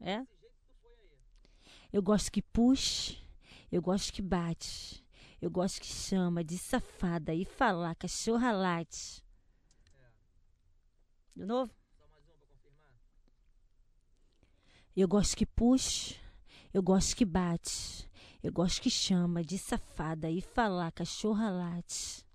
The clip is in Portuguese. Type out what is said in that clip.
É? Eu gosto que puxa, eu gosto que bate, eu gosto que chama de safada e falar cachorra late. De novo? Eu gosto que puxa, eu gosto que bate, eu gosto que chama de safada e falar cachorra late.